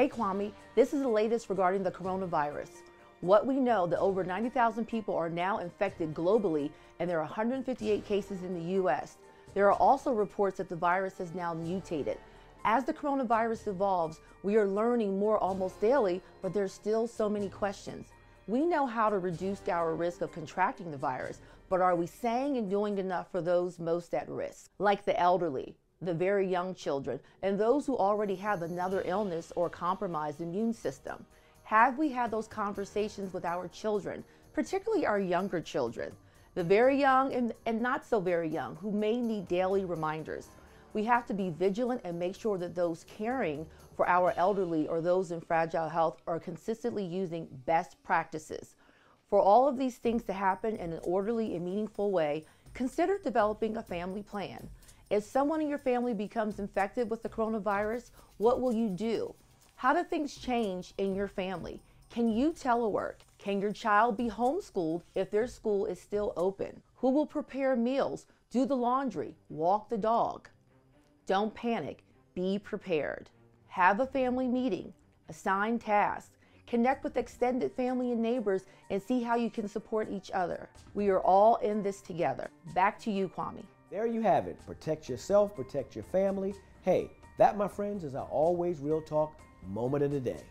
Hey Kwame, this is the latest regarding the coronavirus. What we know that over 90,000 people are now infected globally and there are 158 cases in the US. There are also reports that the virus has now mutated. As the coronavirus evolves, we are learning more almost daily, but there's still so many questions. We know how to reduce our risk of contracting the virus, but are we saying and doing enough for those most at risk, like the elderly, the very young children, and those who already have another illness or compromised immune system? Have we had those conversations with our children, particularly our younger children, the very young and, and not so very young, who may need daily reminders? We have to be vigilant and make sure that those caring for our elderly or those in fragile health are consistently using best practices. For all of these things to happen in an orderly and meaningful way, consider developing a family plan. If someone in your family becomes infected with the coronavirus, what will you do? How do things change in your family? Can you telework? Can your child be homeschooled if their school is still open? Who will prepare meals, do the laundry, walk the dog? Don't panic. Be prepared. Have a family meeting. Assign tasks. Connect with extended family and neighbors and see how you can support each other. We are all in this together. Back to you, Kwame. There you have it. Protect yourself, protect your family. Hey, that, my friends, is our always real talk moment of the day.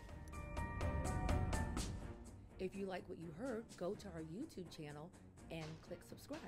If you like what you heard, go to our YouTube channel and click subscribe.